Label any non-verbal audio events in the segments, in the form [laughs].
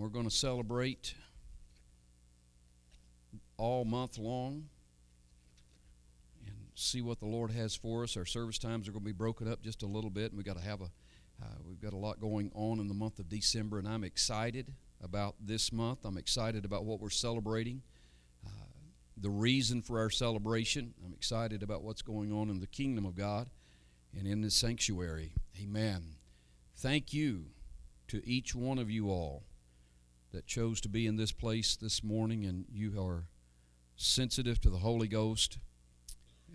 we're going to celebrate all month long and see what the Lord has for us. Our service times are going to be broken up just a little bit, and we've got to have a uh, we've got a lot going on in the month of December, and I'm excited about this month. I'm excited about what we're celebrating, uh, the reason for our celebration. I'm excited about what's going on in the kingdom of God and in the sanctuary. Amen. Thank you to each one of you all that chose to be in this place this morning, and you are sensitive to the Holy Ghost.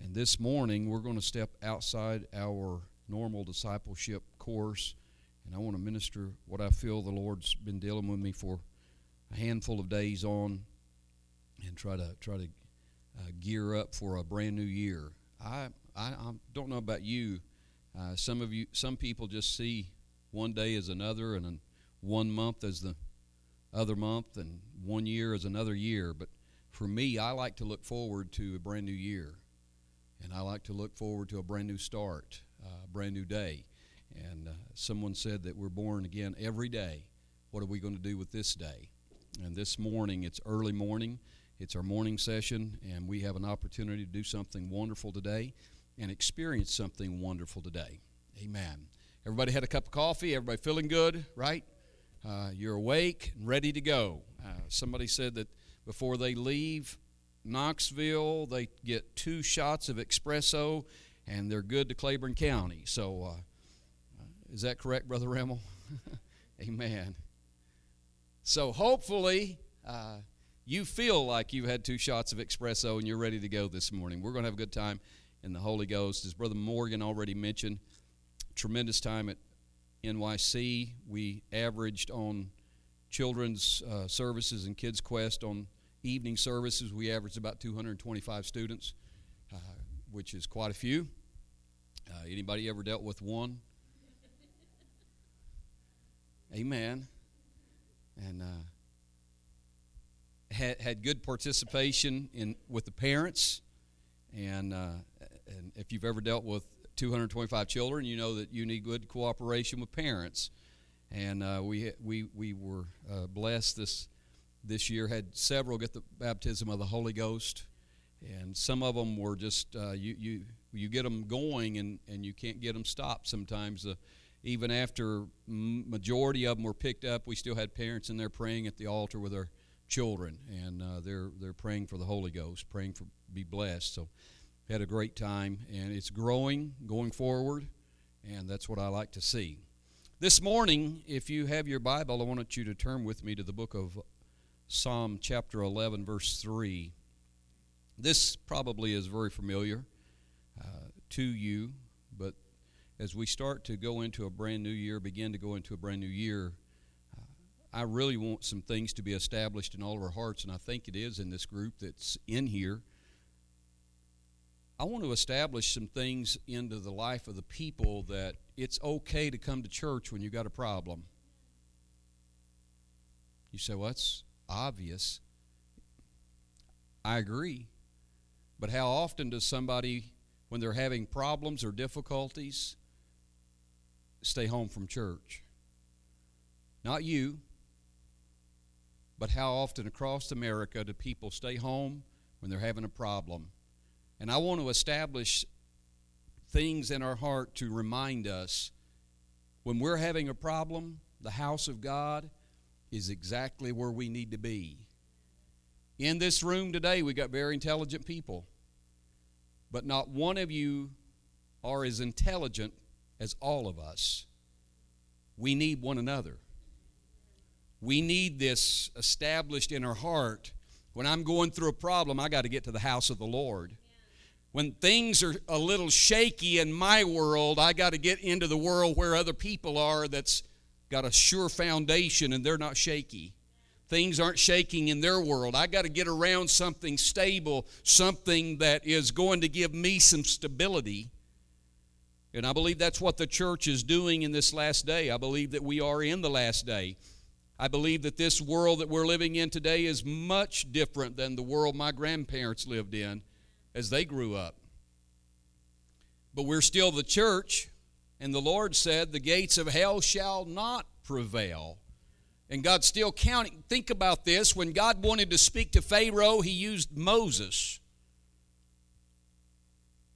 And this morning, we're going to step outside our normal discipleship course, and I want to minister what I feel the Lord's been dealing with me for a handful of days on, and try to try to uh, gear up for a brand new year. I I, I don't know about you. Uh, some of you, some people just see one day as another, and one month as the other month, and one year is another year. But for me, I like to look forward to a brand new year, and I like to look forward to a brand new start, a brand new day. And uh, someone said that we're born again every day. What are we going to do with this day? And this morning, it's early morning. It's our morning session, and we have an opportunity to do something wonderful today and experience something wonderful today. Amen. Everybody had a cup of coffee. Everybody feeling good, right? Uh, you're awake and ready to go. Uh, somebody said that before they leave Knoxville, they get two shots of espresso and they're good to Claiborne County. So, uh, is that correct, Brother Remmel? [laughs] Amen. So, hopefully, uh, you feel like you've had two shots of espresso and you're ready to go this morning. We're going to have a good time in the Holy Ghost. As Brother Morgan already mentioned, tremendous time at NYC. We averaged on children's uh, services and Kids Quest on evening services, we averaged about 225 students, uh, which is quite a few. Uh, anybody ever dealt with one? Amen. And uh, had, had good participation in with the parents and uh, and if you've ever dealt with 225 children, you know that you need good cooperation with parents. And uh, we we we were uh, blessed this this year. Had several get the baptism of the Holy Ghost, and some of them were just uh, you you you get them going and and you can't get them stopped. Sometimes, uh, even after majority of them were picked up, we still had parents in there praying at the altar with their children, and uh, they're they're praying for the Holy Ghost, praying for be blessed. So had a great time, and it's growing going forward, and that's what I like to see. This morning, if you have your Bible, I want you to turn with me to the book of Psalm chapter 11, verse 3. This probably is very familiar uh, to you, but as we start to go into a brand new year, begin to go into a brand new year, uh, I really want some things to be established in all of our hearts, and I think it is in this group that's in here. I want to establish some things into the life of the people that it's okay to come to church when you got a problem. You say, well, that's obvious. I agree. But how often does somebody, when they're having problems or difficulties, stay home from church? Not you, but how often across America do people stay home when they're having a problem? And I want to establish things in our heart to remind us when we're having a problem, the house of God is exactly where we need to be. In this room today, we got very intelligent people, but not one of you are as intelligent as all of us. We need one another. We need this established in our heart. When I'm going through a problem, I got to get to the house of the Lord when things are a little shaky in my world, I got to get into the world where other people are that's got a sure foundation and they're not shaky. Things aren't shaking in their world. I got to get around something stable, something that is going to give me some stability. And I believe that's what the church is doing in this last day. I believe that we are in the last day. I believe that this world that we're living in today is much different than the world my grandparents lived in as they grew up. But we're still the church, and the Lord said, The gates of hell shall not prevail And God's still counting. Think about this. When God wanted to speak to Pharaoh, he used Moses.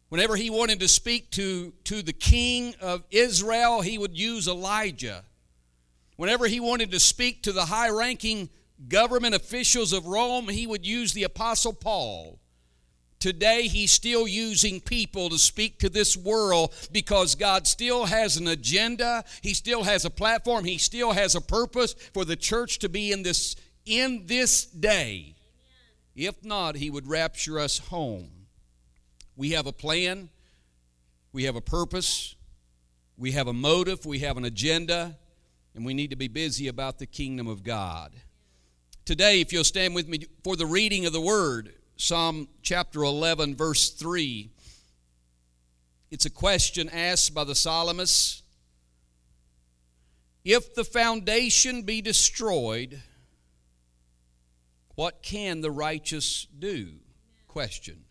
Whenever he wanted to speak to, to the king of Israel, he would use Elijah. Whenever he wanted to speak to the high ranking government officials of Rome, he would use the Apostle Paul. Today, he's still using people to speak to this world because God still has an agenda. He still has a platform. He still has a purpose for the church to be in this, in this day. If not, he would rapture us home. We have a plan, we have a purpose, we have a motive, we have an agenda, and we need to be busy about the kingdom of God. Today, if you'll stand with me for the reading of the word, Psalm chapter 11, verse 3. It's a question asked by the psalmist If the foundation be destroyed, what can the righteous do? Question.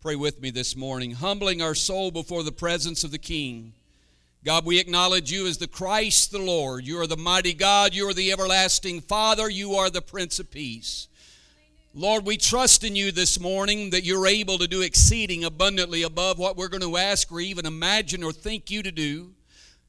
Pray with me this morning, humbling our soul before the presence of the King. God, we acknowledge you as the Christ the Lord. You are the mighty God. You are the everlasting Father. You are the Prince of Peace. Lord, we trust in you this morning that you're able to do exceeding abundantly above what we're going to ask or even imagine or think you to do.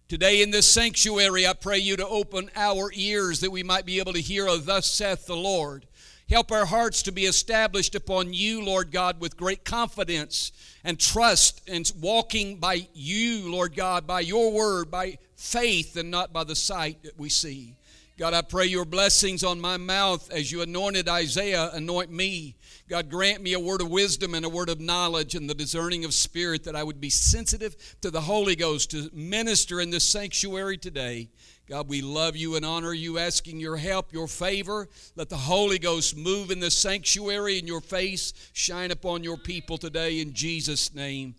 Today in this sanctuary, I pray you to open our ears that we might be able to hear, a Thus saith the Lord. Help our hearts to be established upon you, Lord God, with great confidence and trust and walking by you, Lord God, by your word, by faith and not by the sight that we see. God, I pray your blessings on my mouth as you anointed Isaiah, anoint me. God, grant me a word of wisdom and a word of knowledge and the discerning of spirit that I would be sensitive to the Holy Ghost to minister in this sanctuary today. God, we love you and honor you, asking your help, your favor. Let the Holy Ghost move in the sanctuary and your face shine upon your people today in Jesus' name.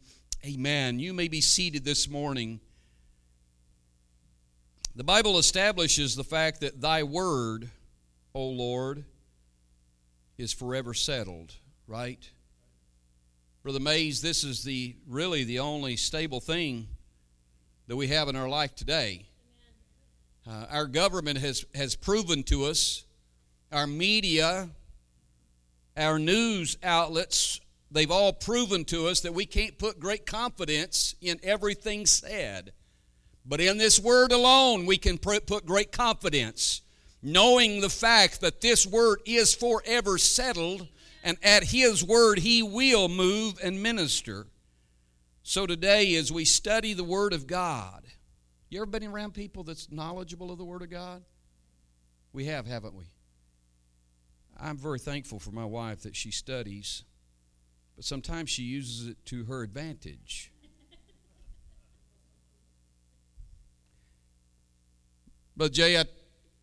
Amen. You may be seated this morning. The Bible establishes the fact that thy word, O Lord, is forever settled, right? Brother Mays, this is the really the only stable thing that we have in our life today. Uh, our government has, has proven to us, our media, our news outlets, they've all proven to us that we can't put great confidence in everything said. But in this word alone, we can put great confidence, knowing the fact that this word is forever settled, and at His word, He will move and minister. So today, as we study the Word of God, you ever been around people that's knowledgeable of the Word of God? We have, haven't we? I'm very thankful for my wife that she studies, but sometimes she uses it to her advantage. But Jay, I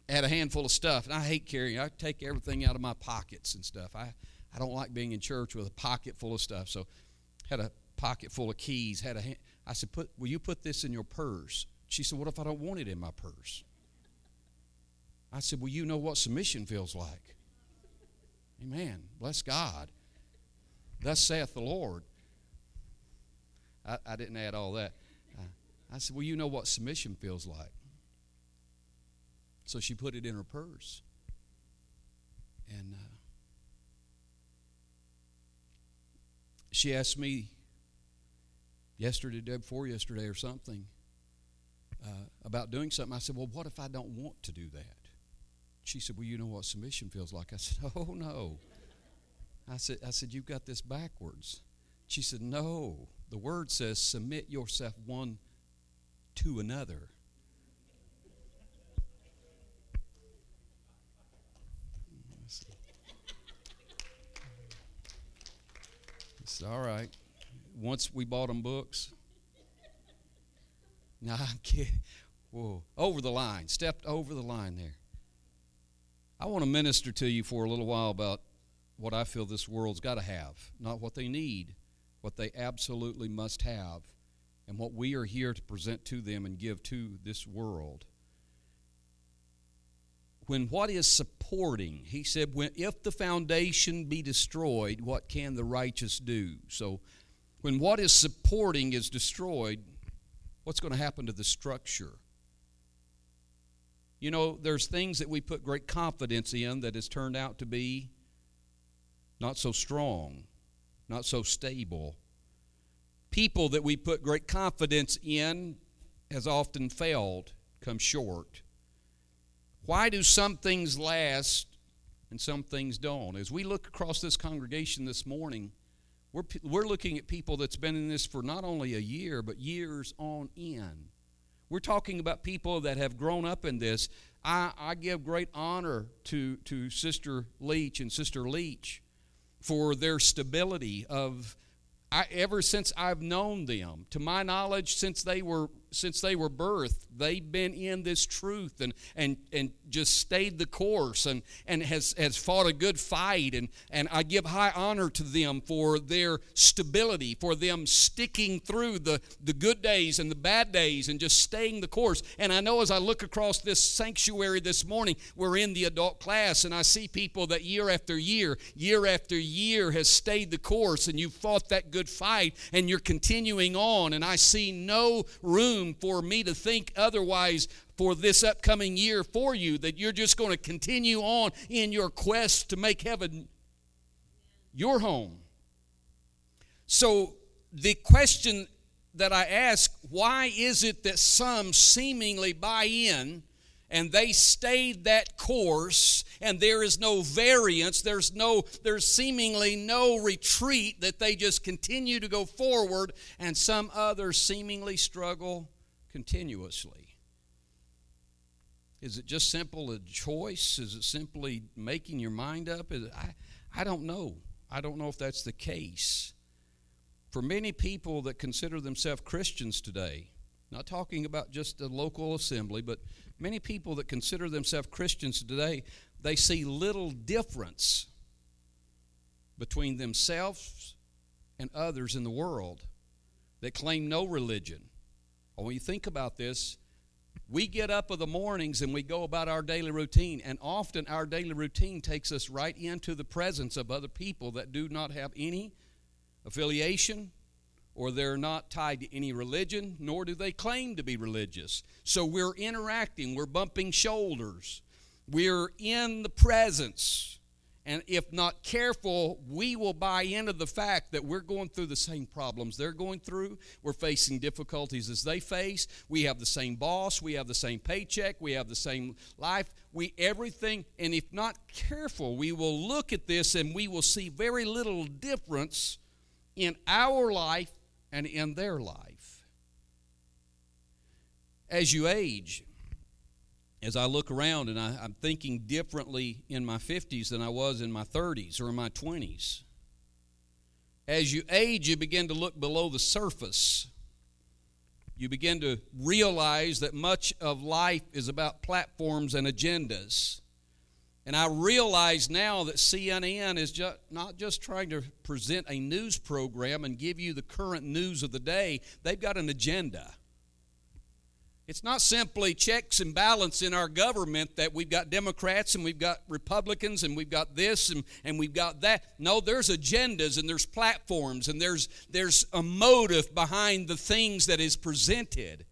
had a handful of stuff, and I hate carrying. I take everything out of my pockets and stuff. I, I don't like being in church with a pocket full of stuff. So, had a pocket full of keys. Had a. I said, "Put, will you put this in your purse?" She said, What if I don't want it in my purse? I said, Well, you know what submission feels like. Amen. Bless God. Thus saith the Lord. I, I didn't add all that. Uh, I said, Well, you know what submission feels like. So she put it in her purse. And uh, she asked me yesterday, day before yesterday, or something uh, about doing something. I said, Well, what if I don't want to do that? She said, Well, you know what submission feels like. I said, [laughs] Oh, no. I said, I said, You've got this backwards. She said, No. The word says, Submit yourself one to another. All right. Once we bought them books, [laughs] no, I'm kidding. Whoa. Over the line. Stepped over the line there. I want to minister to you for a little while about what I feel this world's got to have. Not what they need, what they absolutely must have, and what we are here to present to them and give to this world. When what is supporting, he said, when, if the foundation be destroyed, what can the righteous do? So, when what is supporting is destroyed, what's going to happen to the structure? You know, there's things that we put great confidence in that has turned out to be not so strong, not so stable. People that we put great confidence in has often failed, come short. Why do some things last and some things don't? As we look across this congregation this morning, we're, we're looking at people that's been in this for not only a year, but years on end. We're talking about people that have grown up in this. I, I give great honor to, to Sister Leach and Sister Leach for their stability of I, ever since I've known them. To my knowledge, since they were since they were birthed, they've been in this truth and, and, and just stayed the course and, and has, has fought a good fight. And, and I give high honor to them for their stability, for them sticking through the, the good days and the bad days and just staying the course. And I know as I look across this sanctuary this morning, we're in the adult class, and I see people that year after year, year after year has stayed the course, and you've fought that good fight, and you're continuing on. And I see no room for me to think otherwise for this upcoming year for you, that you're just going to continue on in your quest to make heaven your home. So, the question that I ask why is it that some seemingly buy in and they stayed that course and there is no variance there's no there's seemingly no retreat that they just continue to go forward and some others seemingly struggle continuously? Is it just simple a choice? Is it simply making your mind up? It, I, I don't know. I don't know if that's the case. For many people that consider themselves Christians today, not talking about just a local assembly, but many people that consider themselves Christians today, they see little difference between themselves and others in the world that claim no religion when you think about this, we get up of the mornings and we go about our daily routine, and often our daily routine takes us right into the presence of other people that do not have any affiliation or they're not tied to any religion, nor do they claim to be religious. So we're interacting, we're bumping shoulders, we're in the presence and if not careful, we will buy into the fact that we're going through the same problems they're going through. We're facing difficulties as they face. We have the same boss. We have the same paycheck. We have the same life. We everything. And if not careful, we will look at this and we will see very little difference in our life and in their life. As you age, as I look around and I, am thinking differently in my 50s than I was in my 30s or in my 20s. As you age, you begin to look below the surface. You begin to realize that much of life is about platforms and agendas. And I realize now that CNN is just, not just trying to present a news program and give you the current news of the day, they've got an agenda. It's not simply checks and balance in our government that we've got Democrats and we've got Republicans and we've got this and, and we've got that. No, there's agendas and there's platforms and there's, there's a motive behind the things that is presented.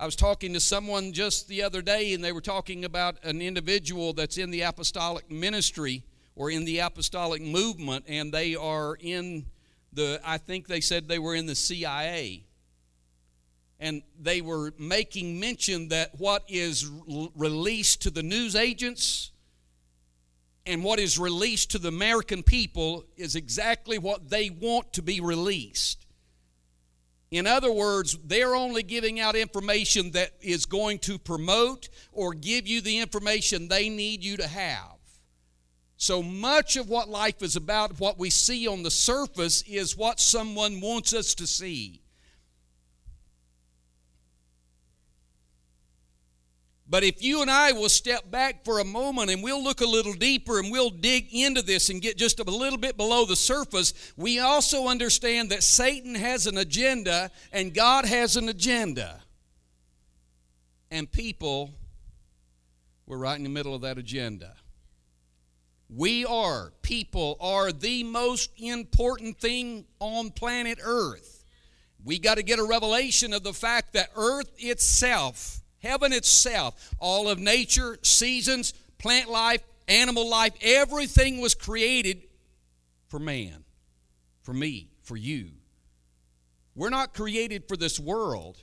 I was talking to someone just the other day and they were talking about an individual that's in the apostolic ministry or in the apostolic movement and they are in the, I think they said they were in the CIA and they were making mention that what is released to the news agents and what is released to the American people is exactly what they want to be released. In other words, they're only giving out information that is going to promote or give you the information they need you to have. So much of what life is about, what we see on the surface, is what someone wants us to see. But if you and I will step back for a moment and we'll look a little deeper and we'll dig into this and get just a little bit below the surface, we also understand that Satan has an agenda and God has an agenda. And people were right in the middle of that agenda. We are, people are the most important thing on planet Earth. We got to get a revelation of the fact that Earth itself Heaven itself, all of nature, seasons, plant life, animal life, everything was created for man, for me, for you. We're not created for this world.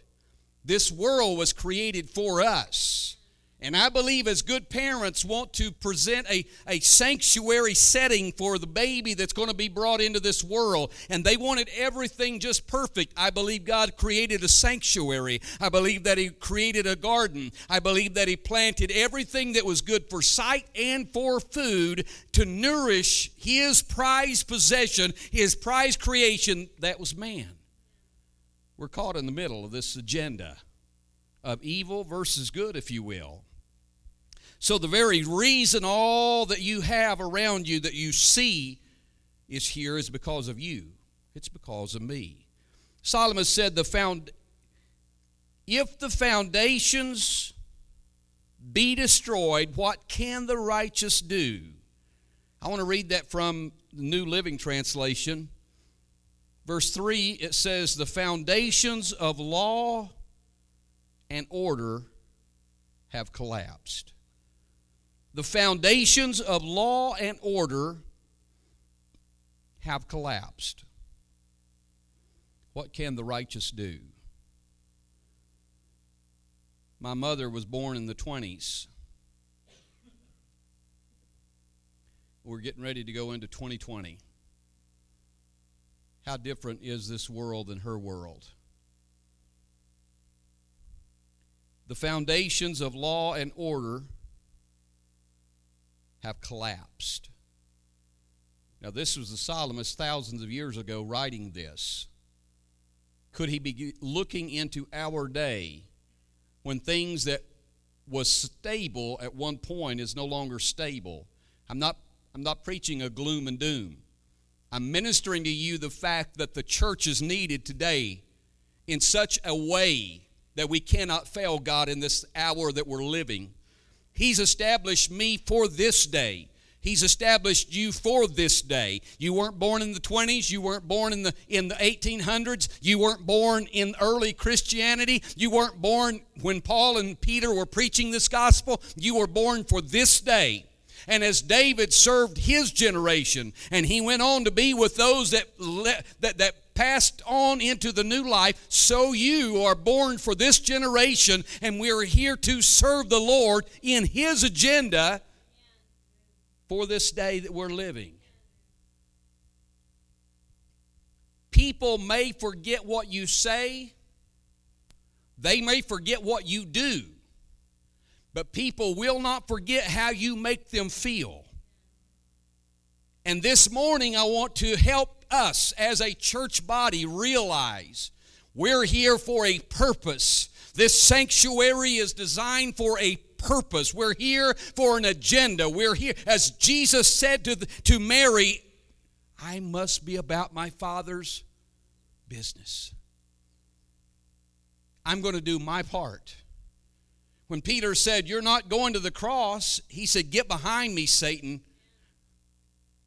This world was created for us. And I believe as good parents want to present a, a sanctuary setting for the baby that's going to be brought into this world. And they wanted everything just perfect. I believe God created a sanctuary. I believe that He created a garden. I believe that He planted everything that was good for sight and for food to nourish His prized possession, His prized creation that was man. We're caught in the middle of this agenda of evil versus good, if you will. So, the very reason all that you have around you that you see is here is because of you. It's because of me. Solomon said, the found, If the foundations be destroyed, what can the righteous do? I want to read that from the New Living Translation. Verse 3, it says, The foundations of law and order have collapsed the foundations of law and order have collapsed. What can the righteous do? My mother was born in the 20s. We're getting ready to go into 2020. How different is this world than her world? The foundations of law and order have collapsed. Now, this was the psalmist thousands of years ago writing this. Could he be looking into our day when things that was stable at one point is no longer stable? I'm not, I'm not preaching a gloom and doom. I'm ministering to you the fact that the church is needed today in such a way that we cannot fail God in this hour that we're living. He's established me for this day. He's established you for this day. You weren't born in the 20s, you weren't born in the in the 1800s, you weren't born in early Christianity, you weren't born when Paul and Peter were preaching this gospel. You were born for this day. And as David served his generation, and he went on to be with those that, that, that passed on into the new life, so you are born for this generation, and we are here to serve the Lord in His agenda for this day that we're living. People may forget what you say, they may forget what you do, but people will not forget how you make them feel. And this morning, I want to help us as a church body realize we're here for a purpose. This sanctuary is designed for a purpose. We're here for an agenda. We're here, as Jesus said to, the, to Mary, I must be about my Father's business. I'm going to do my part. When Peter said, You're not going to the cross, he said, Get behind me, Satan.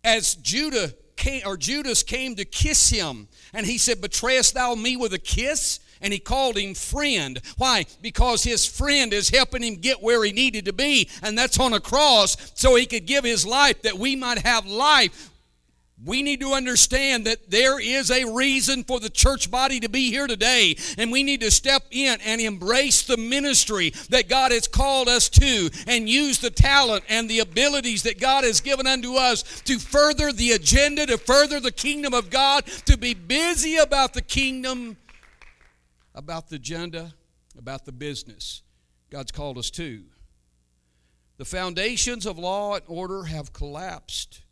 As Judah came, or Judas came to kiss him, and he said, Betrayest thou me with a kiss? And he called him friend. Why? Because his friend is helping him get where he needed to be, and that's on a cross so he could give his life that we might have life we need to understand that there is a reason for the church body to be here today, and we need to step in and embrace the ministry that God has called us to and use the talent and the abilities that God has given unto us to further the agenda, to further the kingdom of God, to be busy about the kingdom, about the agenda, about the business God's called us to. The foundations of law and order have collapsed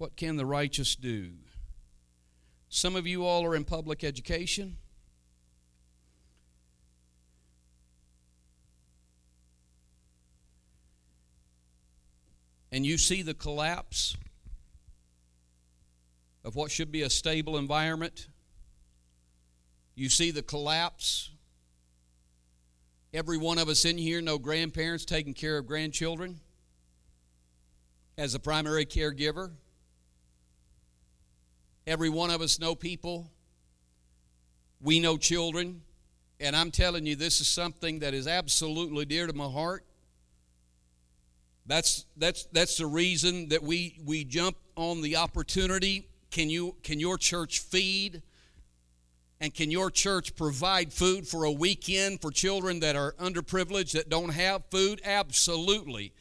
what can the righteous do? Some of you all are in public education. And you see the collapse of what should be a stable environment. You see the collapse. Every one of us in here know grandparents taking care of grandchildren as a primary caregiver. Every one of us know people. We know children. and I'm telling you, this is something that is absolutely dear to my heart. That's, that's, that's the reason that we, we jump on the opportunity. Can, you, can your church feed? And can your church provide food for a weekend for children that are underprivileged, that don't have food? Absolutely.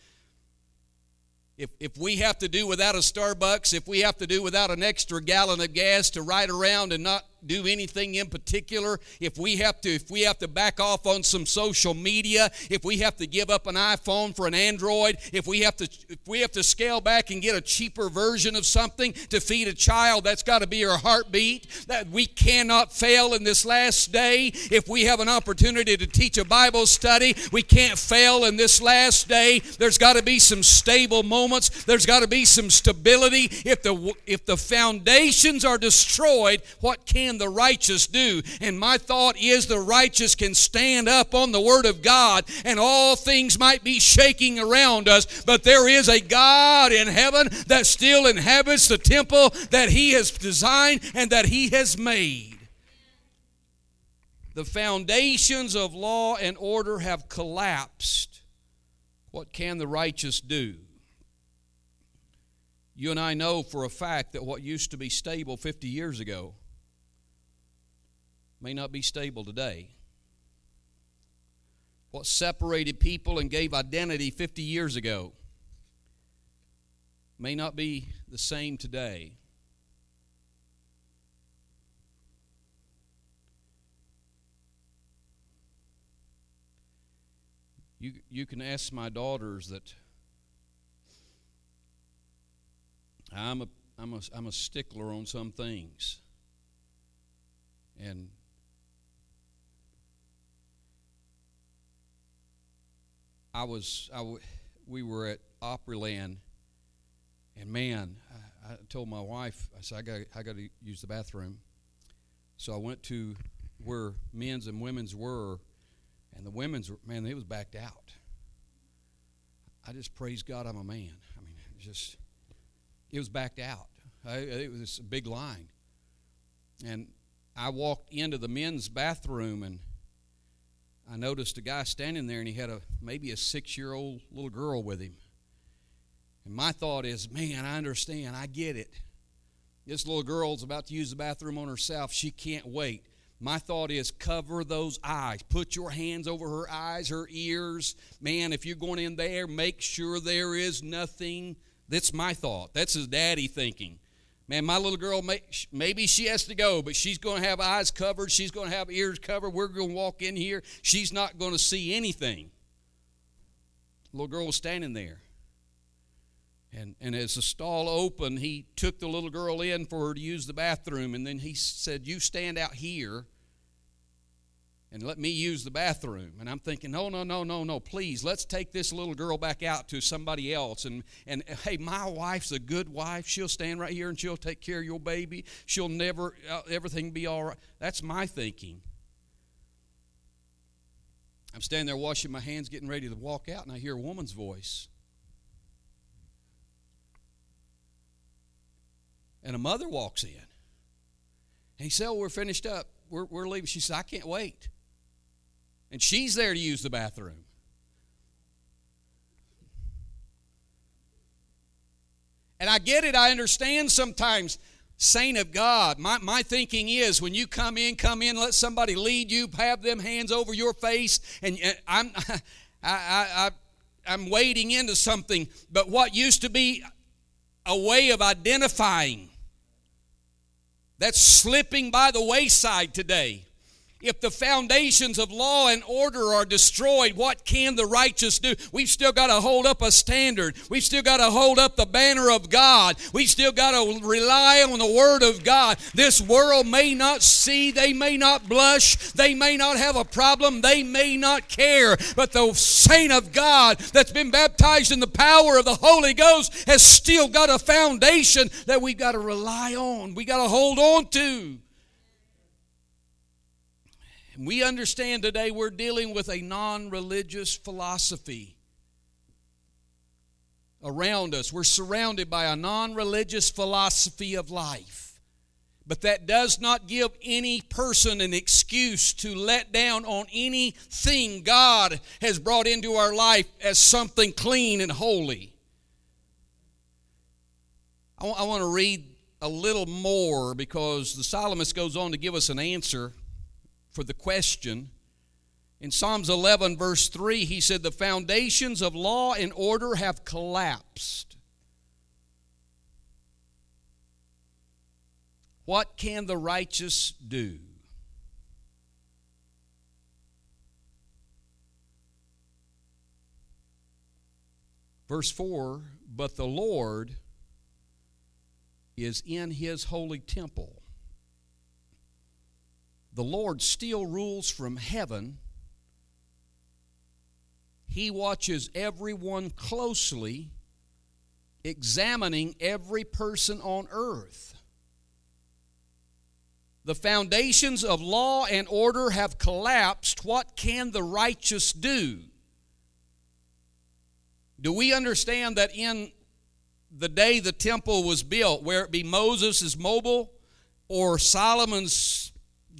If, if we have to do without a Starbucks, if we have to do without an extra gallon of gas to ride around and not do anything in particular, if we have to if we have to back off on some social media, if we have to give up an iPhone for an Android, if we have to if we have to scale back and get a cheaper version of something to feed a child, that's got to be our heartbeat. That we cannot fail in this last day. If we have an opportunity to teach a Bible study, we can't fail in this last day. There's got to be some stable moments. There's got to be some stability. If the if the foundations are destroyed, what can can the righteous do? And my thought is the righteous can stand up on the Word of God and all things might be shaking around us, but there is a God in heaven that still inhabits the temple that He has designed and that He has made. The foundations of law and order have collapsed. What can the righteous do? You and I know for a fact that what used to be stable 50 years ago may not be stable today. What separated people and gave identity 50 years ago may not be the same today. You, you can ask my daughters that I'm a, I'm, a, I'm a stickler on some things. And I was, I w- we were at Opryland, and man, I, I told my wife, I said, I got, I got to use the bathroom. So I went to where men's and women's were, and the women's, man, they was backed out. I just praise God I'm a man. I mean, it just, it was backed out. I, it was a big line. And I walked into the men's bathroom, and I noticed a guy standing there and he had a maybe a six year old little girl with him. And my thought is, man, I understand. I get it. This little girl's about to use the bathroom on herself. She can't wait. My thought is cover those eyes. Put your hands over her eyes, her ears. Man, if you're going in there, make sure there is nothing. That's my thought. That's his daddy thinking. Man, my little girl, may, maybe she has to go, but she's going to have eyes covered. She's going to have ears covered. We're going to walk in here. She's not going to see anything. The little girl was standing there. And, and as the stall opened, he took the little girl in for her to use the bathroom. And then he said, You stand out here and let me use the bathroom. And I'm thinking, no, no, no, no, no, please, let's take this little girl back out to somebody else. And, and hey, my wife's a good wife. She'll stand right here and she'll take care of your baby. She'll never, uh, everything be all right. That's my thinking. I'm standing there washing my hands, getting ready to walk out, and I hear a woman's voice. And a mother walks in. And he said, oh, We're finished up. We're, we're leaving. She said, I can't wait and she's there to use the bathroom. And I get it, I understand sometimes, saint of God. My, my thinking is when you come in, come in, let somebody lead you, have them hands over your face, and I'm, [laughs] I, I, I, I'm wading into something. But what used to be a way of identifying, that's slipping by the wayside today. If the foundations of law and order are destroyed, what can the righteous do? We've still got to hold up a standard. We've still got to hold up the banner of God. We've still got to rely on the Word of God. This world may not see, they may not blush, they may not have a problem, they may not care, but the saint of God that's been baptized in the power of the Holy Ghost has still got a foundation that we've got to rely on, we've got to hold on to. We understand today we're dealing with a non religious philosophy around us. We're surrounded by a non religious philosophy of life. But that does not give any person an excuse to let down on anything God has brought into our life as something clean and holy. I want to read a little more because the psalmist goes on to give us an answer for the question. In Psalms 11, verse 3, he said, The foundations of law and order have collapsed. What can the righteous do? Verse 4 But the Lord is in his holy temple. The Lord still rules from heaven. He watches everyone closely, examining every person on earth. The foundations of law and order have collapsed. What can the righteous do? Do we understand that in the day the temple was built, where it be Moses' mobile or Solomon's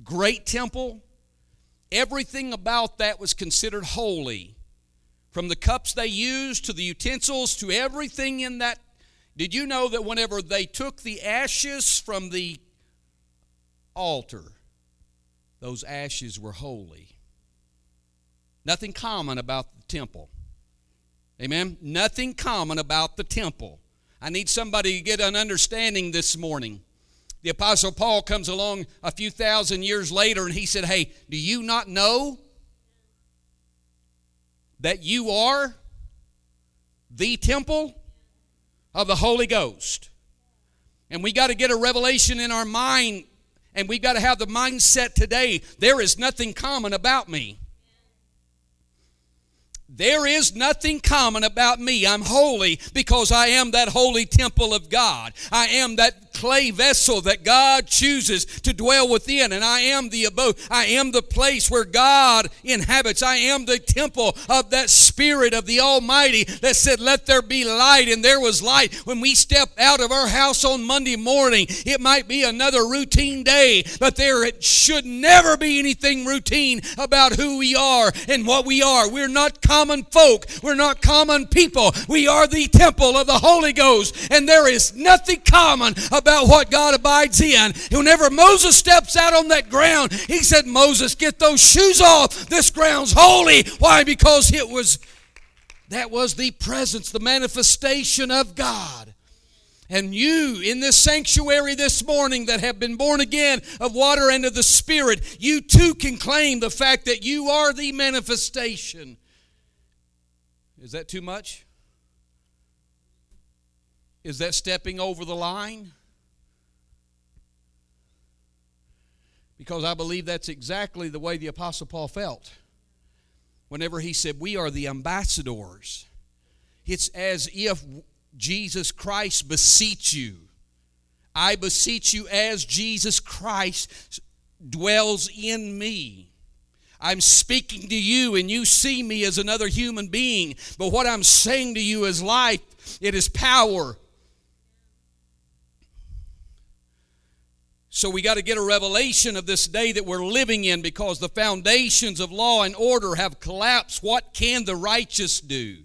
great temple, everything about that was considered holy. From the cups they used to the utensils to everything in that. Did you know that whenever they took the ashes from the altar, those ashes were holy. Nothing common about the temple. Amen? Nothing common about the temple. I need somebody to get an understanding this morning. The Apostle Paul comes along a few thousand years later and he said, Hey, do you not know that you are the temple of the Holy Ghost? And we got to get a revelation in our mind and we've got to have the mindset today there is nothing common about me. There is nothing common about me. I'm holy because I am that holy temple of God. I am that clay vessel that God chooses to dwell within. And I am the abode. I am the place where God inhabits. I am the temple of that Spirit of the Almighty that said, Let there be light. And there was light. When we step out of our house on Monday morning, it might be another routine day, but there it should never be anything routine about who we are and what we are. We're not common folk. We're not common people. We are the temple of the Holy Ghost. And there is nothing common about about what God abides in. Whenever Moses steps out on that ground, he said, Moses, get those shoes off. This ground's holy. Why? Because it was that was the presence, the manifestation of God. And you in this sanctuary this morning that have been born again of water and of the Spirit, you too can claim the fact that you are the manifestation. Is that too much? Is that stepping over the line? because I believe that's exactly the way the Apostle Paul felt. Whenever he said, We are the ambassadors, it's as if Jesus Christ beseech you. I beseech you as Jesus Christ dwells in me. I'm speaking to you and you see me as another human being, but what I'm saying to you is life, it is power, So we got to get a revelation of this day that we're living in because the foundations of law and order have collapsed. What can the righteous do?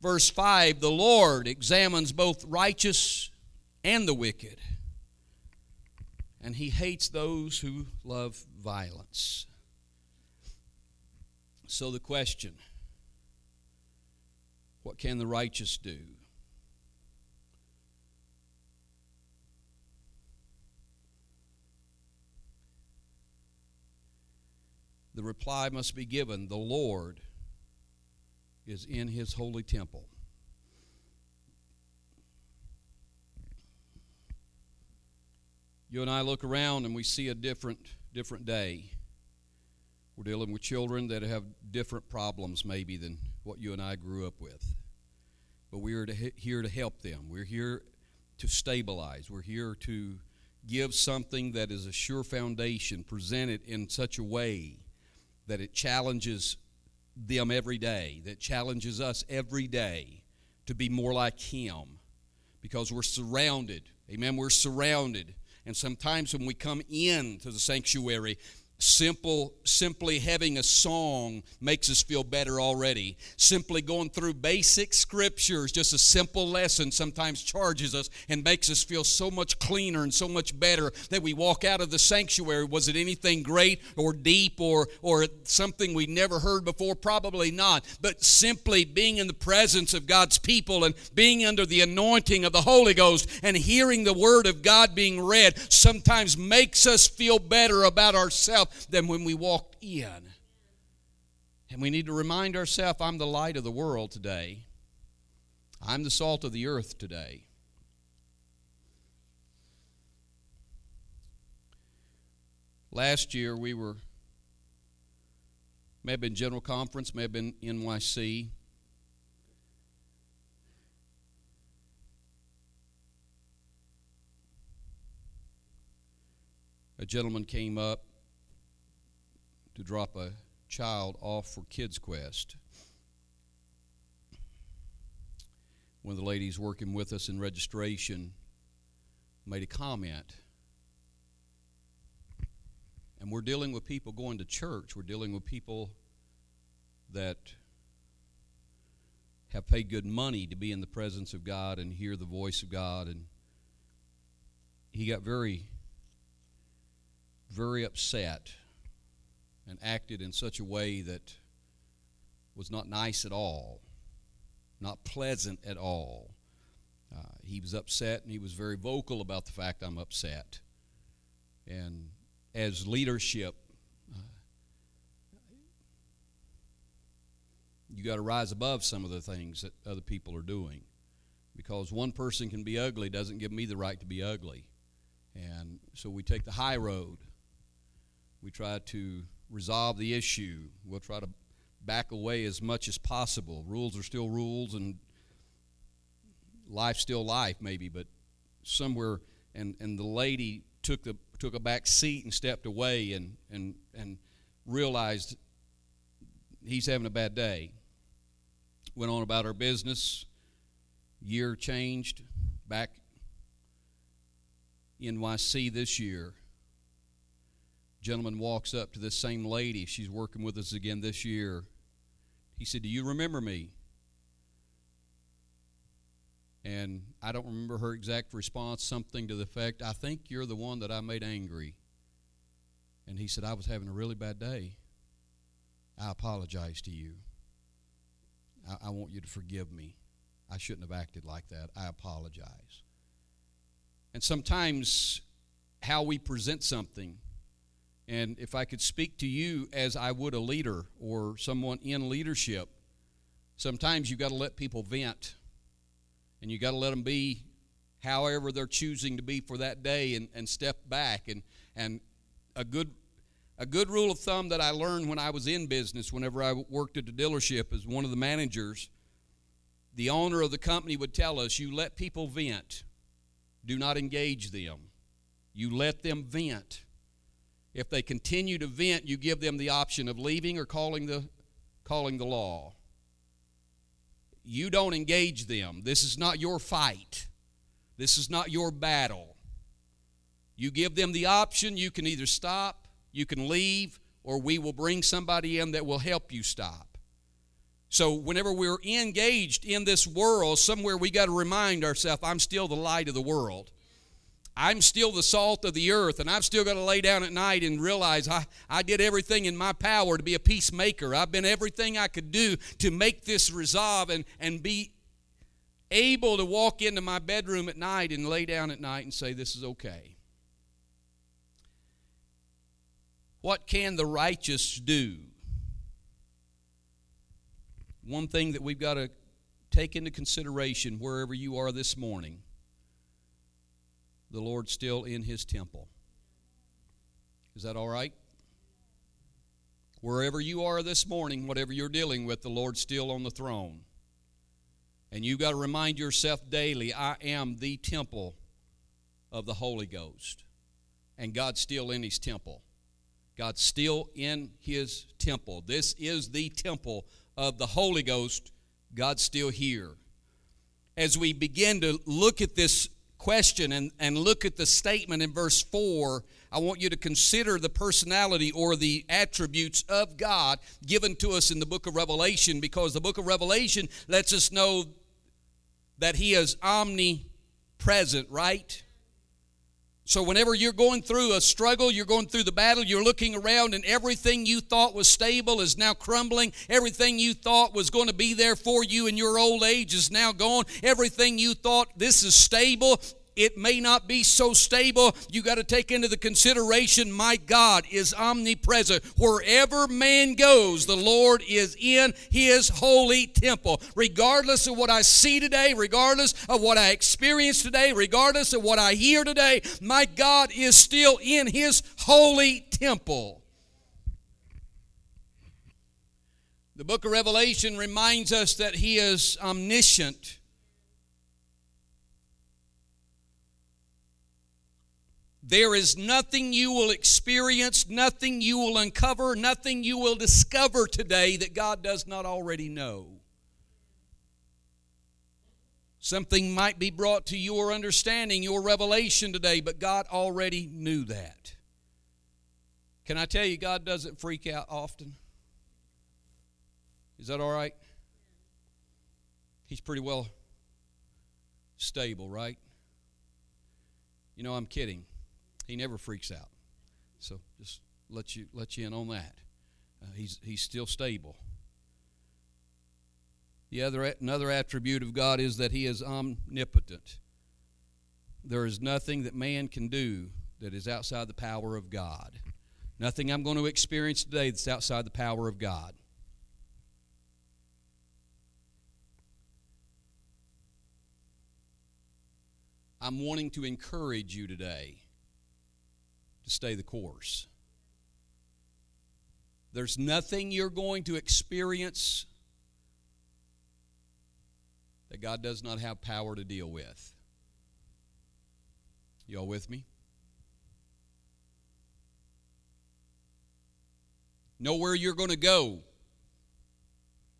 Verse 5 The Lord examines both righteous and the wicked, and he hates those who love violence. So the question what can the righteous do? the reply must be given the Lord is in his holy temple. You and I look around and we see a different different day. We're dealing with children that have different problems maybe than what you and I grew up with. But we are to, here to help them. We're here to stabilize. We're here to give something that is a sure foundation, present it in such a way that it challenges them every day, that challenges us every day to be more like Him because we're surrounded. Amen. We're surrounded. And sometimes when we come into the sanctuary, Simple, simply having a song makes us feel better already. Simply going through basic scriptures, just a simple lesson, sometimes charges us and makes us feel so much cleaner and so much better that we walk out of the sanctuary. Was it anything great or deep or, or something we never heard before? Probably not. But simply being in the presence of God's people and being under the anointing of the Holy Ghost and hearing the Word of God being read sometimes makes us feel better about ourselves than when we walked in. And we need to remind ourselves I'm the light of the world today, I'm the salt of the earth today. Last year we were, may have been General Conference, may have been NYC. A gentleman came up to drop a child off for Kids Quest. One of the ladies working with us in registration made a comment. And we're dealing with people going to church. We're dealing with people that have paid good money to be in the presence of God and hear the voice of God. And he got very, very upset and acted in such a way that was not nice at all, not pleasant at all. Uh, he was upset and he was very vocal about the fact I'm upset. And as leadership, uh, you got to rise above some of the things that other people are doing. Because one person can be ugly doesn't give me the right to be ugly. And so we take the high road. We try to resolve the issue. We'll try to back away as much as possible. Rules are still rules, and life's still life, maybe, but somewhere, and, and the lady took, the, took a back seat and stepped away and, and, and realized he's having a bad day. Went on about her business. Year changed. Back NYC this year gentleman walks up to this same lady. She's working with us again this year. He said, Do you remember me? And I don't remember her exact response, something to the effect, I think you're the one that I made angry. And he said, I was having a really bad day. I apologize to you. I, I want you to forgive me. I shouldn't have acted like that. I apologize. And sometimes how we present something and if I could speak to you as I would a leader or someone in leadership, sometimes you've got to let people vent and you've got to let them be however they're choosing to be for that day and, and step back. And, and a, good, a good rule of thumb that I learned when I was in business, whenever I worked at the dealership as one of the managers, the owner of the company would tell us you let people vent, do not engage them. You let them vent if they continue to vent, you give them the option of leaving or calling the, calling the law. You don't engage them. This is not your fight. This is not your battle. You give them the option. You can either stop, you can leave, or we will bring somebody in that will help you stop. So, whenever we're engaged in this world, somewhere we got to remind ourselves I'm still the light of the world. I'm still the salt of the earth, and I've still got to lay down at night and realize I, I did everything in my power to be a peacemaker. I've been everything I could do to make this resolve and, and be able to walk into my bedroom at night and lay down at night and say, This is okay. What can the righteous do? One thing that we've got to take into consideration wherever you are this morning the Lord still in his temple. Is that all right? Wherever you are this morning, whatever you're dealing with, the Lord's still on the throne. And you've got to remind yourself daily I am the temple of the Holy Ghost. And God's still in his temple. God's still in his temple. This is the temple of the Holy Ghost. God's still here. As we begin to look at this question and, and look at the statement in verse 4, I want you to consider the personality or the attributes of God given to us in the book of Revelation because the book of Revelation lets us know that He is omnipresent, right? So, whenever you're going through a struggle, you're going through the battle, you're looking around, and everything you thought was stable is now crumbling. Everything you thought was going to be there for you in your old age is now gone. Everything you thought this is stable it may not be so stable. You got to take into the consideration my God is omnipresent. Wherever man goes, the Lord is in his holy temple. Regardless of what I see today, regardless of what I experience today, regardless of what I hear today, my God is still in his holy temple. The book of Revelation reminds us that he is omniscient. There is nothing you will experience, nothing you will uncover, nothing you will discover today that God does not already know. Something might be brought to your understanding, your revelation today, but God already knew that. Can I tell you, God doesn't freak out often? Is that all right? He's pretty well stable, right? You know, I'm kidding. He never freaks out. So just let you let you in on that. Uh, he's he's still stable. The other another attribute of God is that he is omnipotent. There is nothing that man can do that is outside the power of God. Nothing I'm going to experience today that's outside the power of God. I'm wanting to encourage you today to stay the course. There's nothing you're going to experience that God does not have power to deal with. Y'all with me? Nowhere you're going to go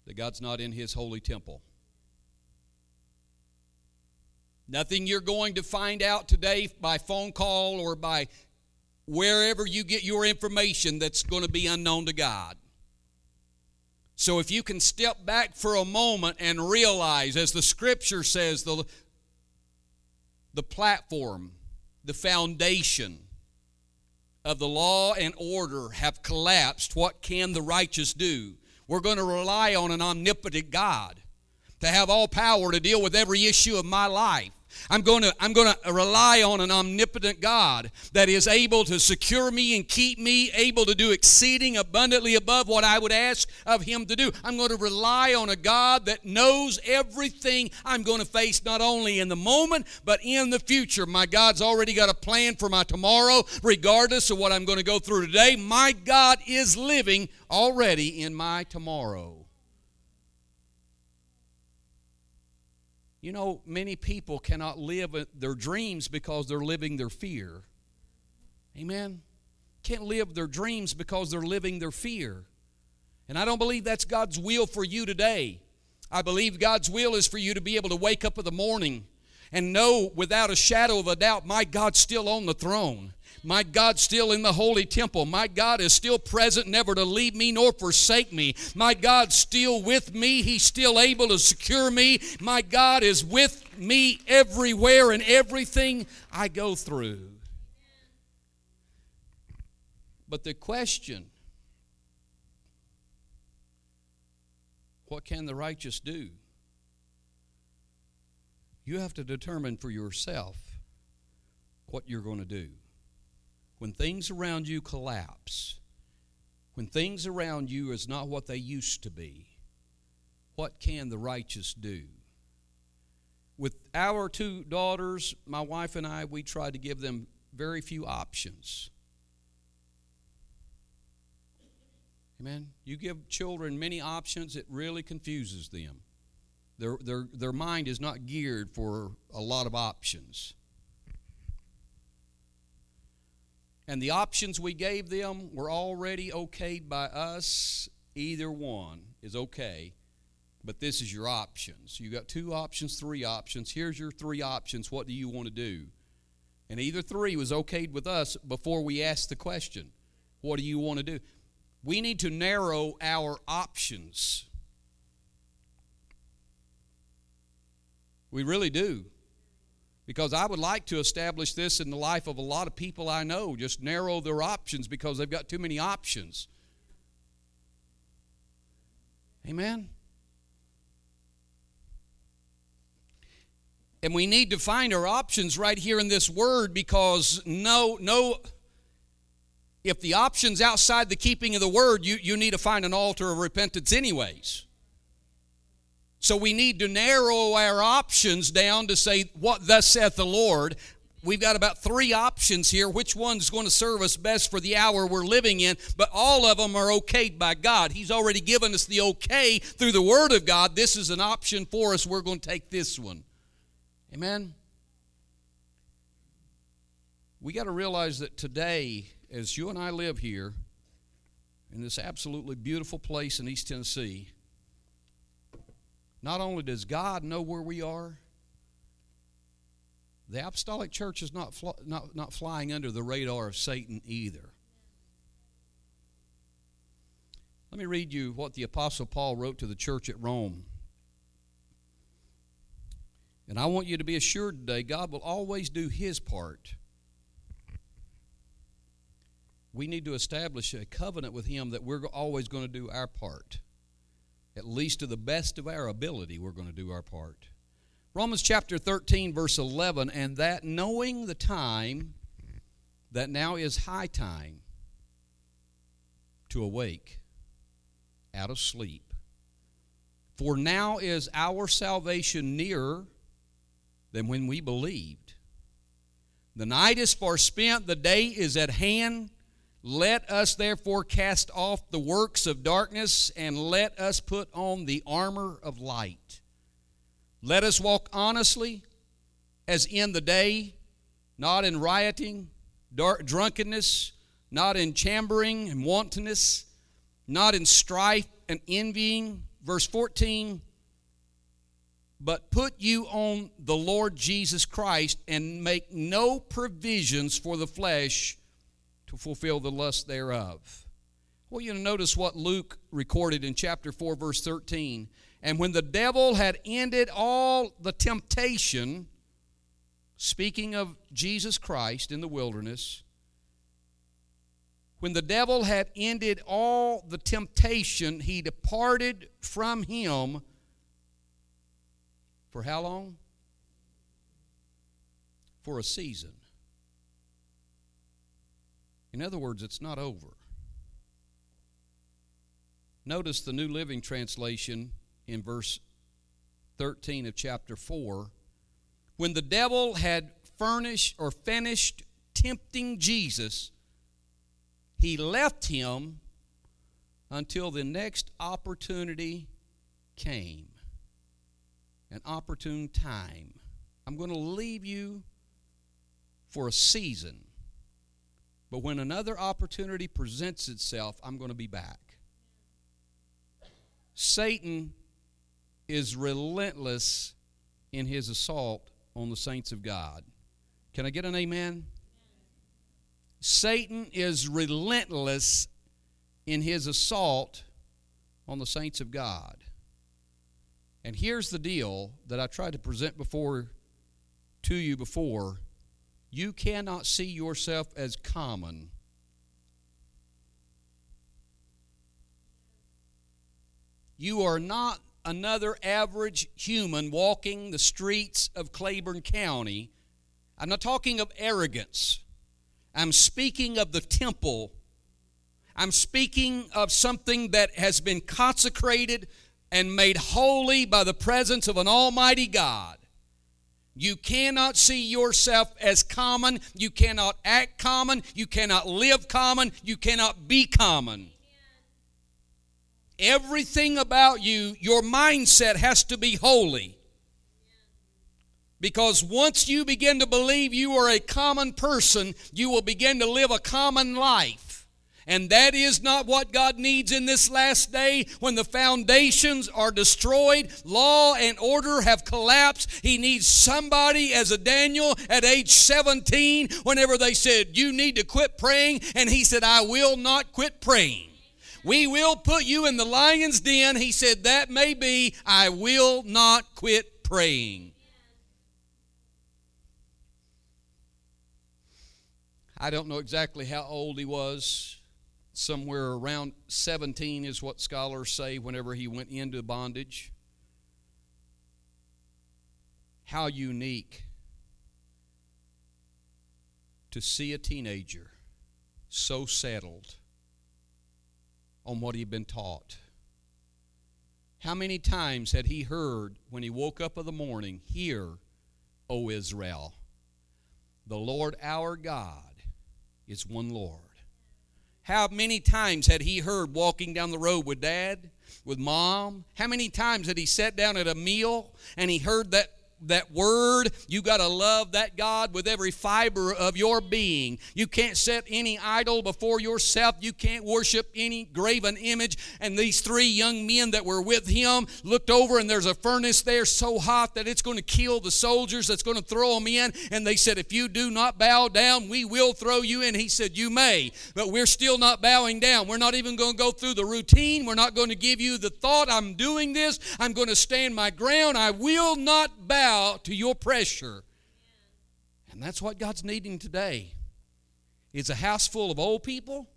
that God's not in His holy temple. Nothing you're going to find out today by phone call or by wherever you get your information that's going to be unknown to God. So if you can step back for a moment and realize, as the scripture says, the, the platform, the foundation of the law and order have collapsed, what can the righteous do? We're going to rely on an omnipotent God to have all power to deal with every issue of my life. I'm going to I'm going to rely on an omnipotent God that is able to secure me and keep me able to do exceeding abundantly above what I would ask of him to do. I'm going to rely on a God that knows everything I'm going to face not only in the moment but in the future. My God's already got a plan for my tomorrow regardless of what I'm going to go through today. My God is living already in my tomorrow. You know, many people cannot live uh, their dreams because they're living their fear. Amen? Can't live their dreams because they're living their fear. And I don't believe that's God's will for you today. I believe God's will is for you to be able to wake up in the morning and know without a shadow of a doubt, my God's still on the throne. My God's still in the holy temple. My God is still present, never to leave me nor forsake me. My God's still with me. He's still able to secure me. My God is with me everywhere and everything I go through. But the question what can the righteous do? You have to determine for yourself what you're going to do when things around you collapse, when things around you is not what they used to be, what can the righteous do? With our two daughters, my wife and I, we tried to give them very few options. Amen. You give children many options, it really confuses them. Their, their, their mind is not geared for a lot of options. And the options we gave them were already okayed by us, either one is okay. but this is your options. You got two options, three options. Here's your three options. What do you want to do? And either three was okayed with us before we asked the question What do you want to do? We need to narrow our options. We really do. Because I would like to establish this in the life of a lot of people I know, just narrow their options because they've got too many options. Amen? And we need to find our options right here in this word because no, no, if the option's outside the keeping of the word, you, you need to find an altar of repentance, anyways. So we need to narrow our options down to say, What thus saith the Lord. We've got about three options here. Which one's going to serve us best for the hour we're living in? But all of them are okayed by God. He's already given us the okay through the Word of God. This is an option for us. We're going to take this one. Amen? We got to realize that today, as you and I live here in this absolutely beautiful place in East Tennessee, not only does God know where we are, the apostolic church is not, fl- not, not flying under the radar of Satan either. Let me read you what the Apostle Paul wrote to the church at Rome. And I want you to be assured today God will always do His part. We need to establish a covenant with Him that we're always going to do our part. At least to the best of our ability, we're going to do our part. Romans chapter 13, verse 11, and that knowing the time, that now is high time to awake out of sleep. For now is our salvation nearer than when we believed. The night is far spent, the day is at hand. Let us therefore cast off the works of darkness and let us put on the armor of light. Let us walk honestly as in the day, not in rioting, dark, drunkenness, not in chambering and wantonness, not in strife and envying. Verse 14 but put you on the Lord Jesus Christ and make no provisions for the flesh to fulfill the lust thereof. Well, you notice what Luke recorded in chapter 4, verse 13. And when the devil had ended all the temptation, speaking of Jesus Christ in the wilderness, when the devil had ended all the temptation, he departed from him for how long? For a season. In other words, it's not over. Notice the New Living Translation in verse 13 of chapter 4. When the devil had furnished or finished tempting Jesus, he left him until the next opportunity came an opportune time. I'm going to leave you for a season. But when another opportunity presents itself, I'm going to be back. Satan is relentless in his assault on the saints of God. Can I get an amen? Satan is relentless in his assault on the saints of God. And here's the deal that I tried to present before to you before. You cannot see yourself as common. You are not another average human walking the streets of Claiborne County. I'm not talking of arrogance. I'm speaking of the temple. I'm speaking of something that has been consecrated and made holy by the presence of an almighty God. You cannot see yourself as common. You cannot act common. You cannot live common. You cannot be common. Everything about you, your mindset has to be holy. Because once you begin to believe you are a common person, you will begin to live a common life. And that is not what God needs in this last day when the foundations are destroyed, law and order have collapsed. He needs somebody as a Daniel at age 17 whenever they said, You need to quit praying. And he said, I will not quit praying. We will put you in the lion's den. He said, That may be. I will not quit praying. I don't know exactly how old he was somewhere around 17 is what scholars say whenever he went into bondage. How unique to see a teenager so settled on what he'd been taught. How many times had he heard when he woke up of the morning, Hear, O Israel, the Lord our God is one Lord. How many times had he heard walking down the road with dad, with mom? How many times had he sat down at a meal and he heard that that word. You got to love that God with every fiber of your being. You can't set any idol before yourself. You can't worship any graven image. And these three young men that were with him looked over, and there's a furnace there so hot that it's going to kill the soldiers that's going to throw them in. And they said, If you do not bow down, we will throw you in. He said, You may, but we're still not bowing down. We're not even going to go through the routine. We're not going to give you the thought, I'm doing this. I'm going to stand my ground. I will not bow bow to your pressure. And that's what God's needing today. It's a house full of old people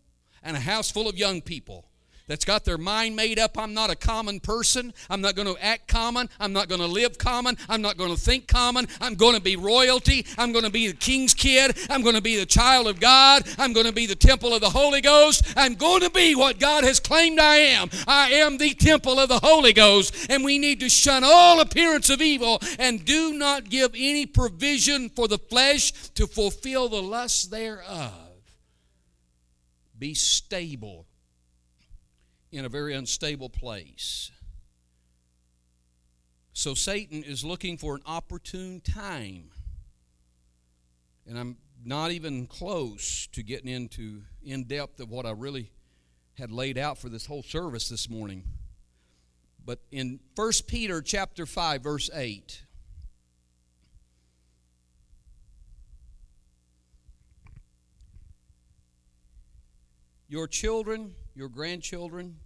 and a house full of young people that's got their mind made up. I'm not a common person. I'm not going to act common. I'm not going to live common. I'm not going to think common. I'm going to be royalty. I'm going to be the king's kid. I'm going to be the child of God. I'm going to be the temple of the Holy Ghost. I'm going to be what God has claimed I am. I am the temple of the Holy Ghost. And we need to shun all appearance of evil and do not give any provision for the flesh to fulfill the lusts thereof. Be stable in a very unstable place. So Satan is looking for an opportune time. And I'm not even close to getting into in depth of what I really had laid out for this whole service this morning. But in 1 Peter chapter 5 verse 8 Your children your grandchildren,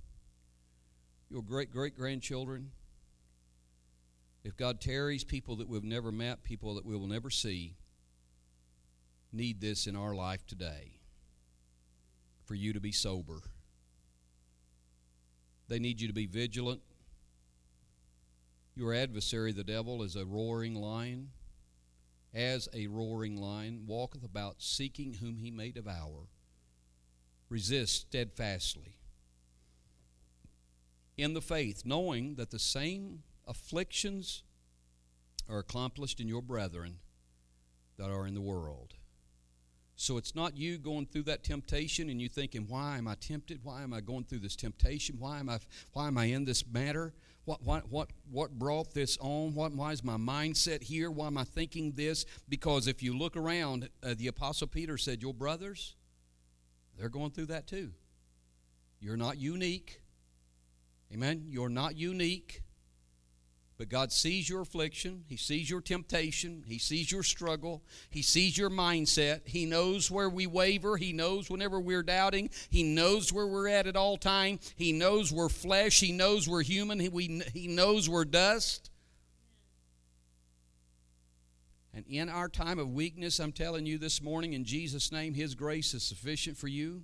your great great grandchildren, if God tarries, people that we've never met, people that we will never see, need this in our life today for you to be sober. They need you to be vigilant. Your adversary, the devil, is a roaring lion. As a roaring lion, walketh about seeking whom he may devour resist steadfastly in the faith, knowing that the same afflictions are accomplished in your brethren that are in the world. So it's not you going through that temptation and you thinking, why am I tempted? Why am I going through this temptation? Why am I, why am I in this matter? What, what, what, what brought this on? What, why is my mindset here? Why am I thinking this? Because if you look around, uh, the Apostle Peter said, Your brothers, they're going through that too. You're not unique. Amen. You're not unique. But God sees your affliction. He sees your temptation. He sees your struggle. He sees your mindset. He knows where we waver. He knows whenever we're doubting. He knows where we're at at all time. He knows we're flesh. He knows we're human. He, we, he knows we're dust. And in our time of weakness, I'm telling you this morning, in Jesus' name, His grace is sufficient for you.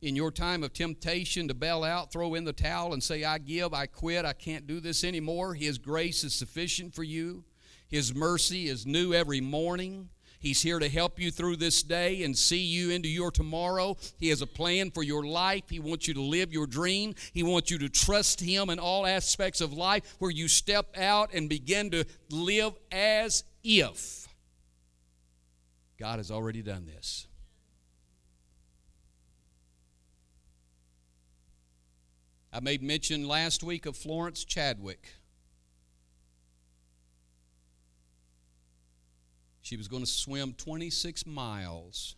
In your time of temptation to bail out, throw in the towel and say, I give, I quit, I can't do this anymore, His grace is sufficient for you. His mercy is new every morning. He's here to help you through this day and see you into your tomorrow. He has a plan for your life. He wants you to live your dream. He wants you to trust Him in all aspects of life where you step out and begin to live as if God has already done this. I made mention last week of Florence Chadwick. She was going to swim 26 miles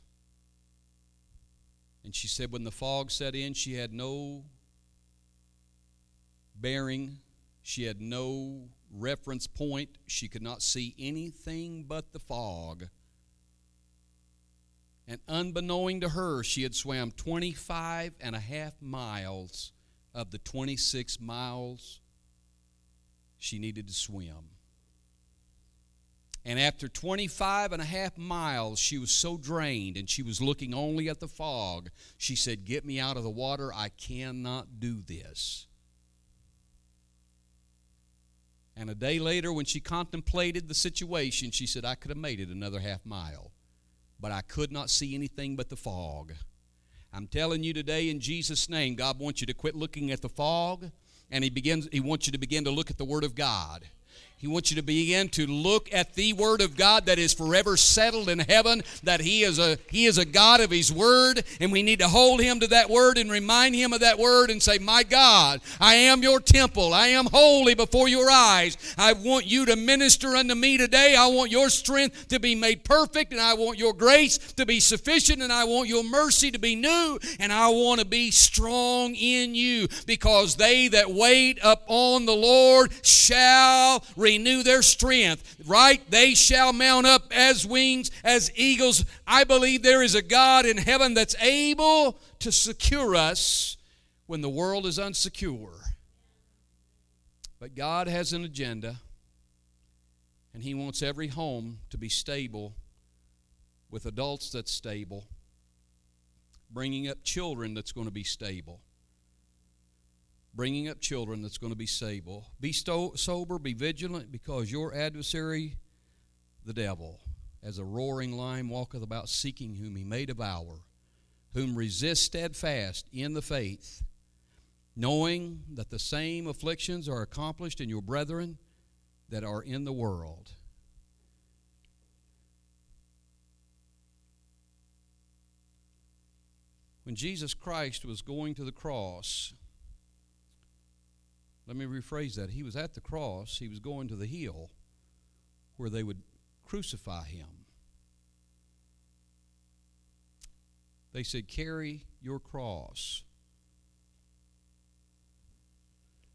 And she said when the fog set in, she had no bearing, she had no reference point. She could not see anything but the fog. And unbeknowing to her, she had swam 25 and a half miles of the 26 miles she needed to swim. And after 25 and a half miles, she was so drained and she was looking only at the fog. She said, Get me out of the water. I cannot do this. And a day later, when she contemplated the situation, she said, I could have made it another half mile, but I could not see anything but the fog. I'm telling you today in Jesus' name, God wants you to quit looking at the fog, and He begins He wants you to begin to look at the Word of God. He wants you to begin to look at the word of God that is forever settled in heaven, that he is a he is a God of his word, and we need to hold him to that word and remind him of that word and say, "My God, I am your temple. I am holy before your eyes. I want you to minister unto me today. I want your strength to be made perfect, and I want your grace to be sufficient, and I want your mercy to be new, and I want to be strong in you, because they that wait upon the Lord shall renew their strength. Right? They shall mount up as wings, as eagles. I believe there is a God in heaven that's able to secure us when the world is unsecure. But God has an agenda, and He wants every home to be stable with adults that's stable, bringing up children that's going to be stable bringing up children that's going to be stable. Be sto- sober, be vigilant, because your adversary, the devil, as a roaring lion walketh about seeking whom he may devour, whom resist steadfast in the faith, knowing that the same afflictions are accomplished in your brethren that are in the world. When Jesus Christ was going to the cross, let me rephrase that. He was at the cross, he was going to the hill where they would crucify him. They said, Carry your cross.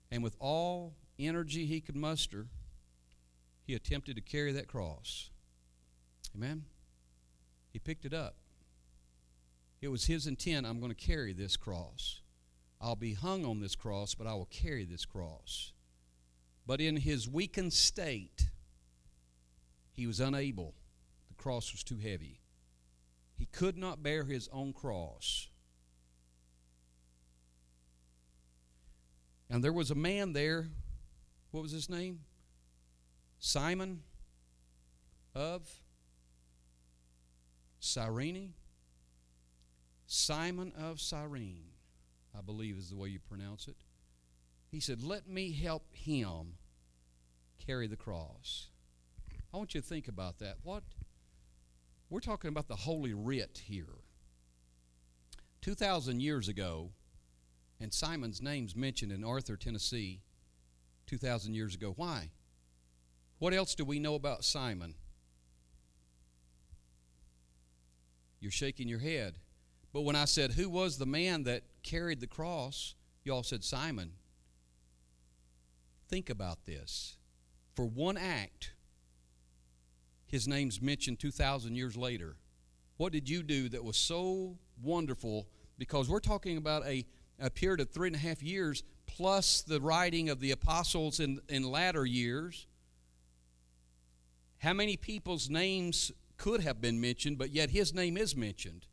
And with all energy he could muster, he attempted to carry that cross. Amen? He picked it up. It was his intent I'm going to carry this cross. I'll be hung on this cross, but I will carry this cross. But in his weakened state, he was unable. The cross was too heavy. He could not bear his own cross. And there was a man there. What was his name? Simon of Cyrene. Simon of Cyrene. I believe is the way you pronounce it. He said, Let me help him carry the cross. I want you to think about that. What? We're talking about the Holy Writ here. 2,000 years ago, and Simon's name's mentioned in Arthur, Tennessee, 2,000 years ago. Why? What else do we know about Simon? You're shaking your head. But when I said, Who was the man that carried the cross, you all said Simon. Think about this. For one act, his name's mentioned 2,000 years later. What did you do that was so wonderful? Because we're talking about a, a period of three and a half years plus the writing of the apostles in, in latter years. How many people's names could have been mentioned, but yet his name is mentioned?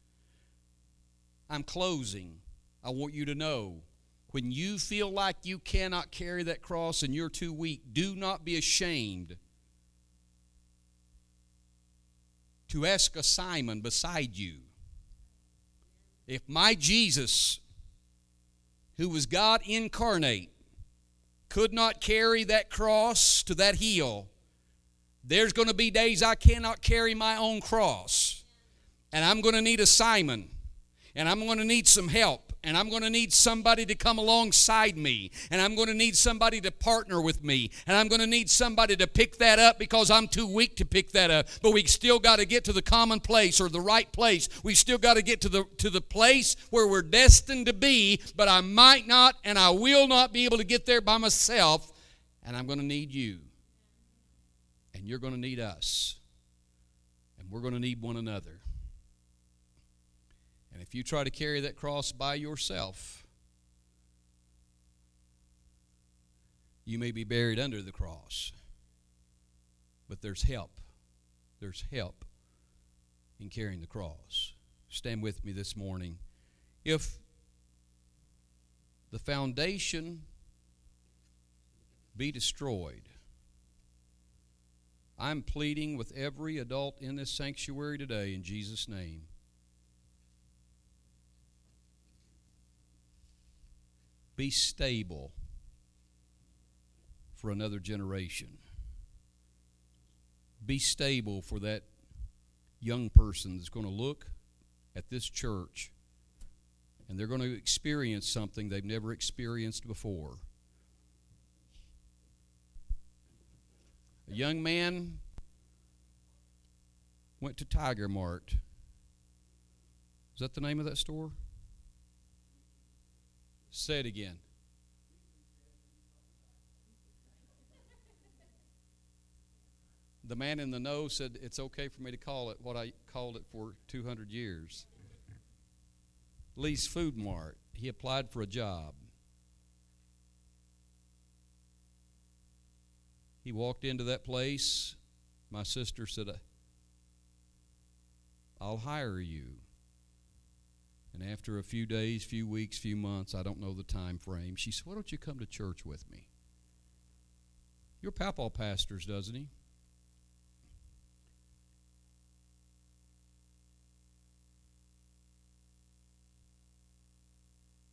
I'm closing. I want you to know when you feel like you cannot carry that cross and you're too weak, do not be ashamed to ask a Simon beside you. If my Jesus, who was God incarnate, could not carry that cross to that hill, there's going to be days I cannot carry my own cross. And I'm going to need a Simon. And I'm going to need some help. and I'm going to need somebody to come alongside me, and I'm going to need somebody to partner with me, and I'm going to need somebody to pick that up because I'm too weak to pick that up. But we still got to get to the common place or the right place. We still got to get to the to the place where we're destined to be, but I might not and I will not be able to get there by myself, and I'm going to need you. And you're going to need us. And we're going to need one another. And if you try to carry that cross by yourself, you may be buried under the cross. But there's help. There's help in carrying the cross. Stand with me this morning. If the foundation be destroyed, I'm pleading with every adult in this sanctuary today in Jesus' name. Be stable for another generation. Be stable for that young person that's going to look at this church and they're going to experience something they've never experienced before. A young man went to Tiger Mart. Is that the name of that store? Say it again. The man in the know said it's okay for me to call it what I called it for 200 years. Lee's Food Mart. He applied for a job. He walked into that place. My sister said, I'll hire you. And after a few days, few weeks, few months, I don't know the time frame, she said, Why don't you come to church with me? Your papa pastors, doesn't he?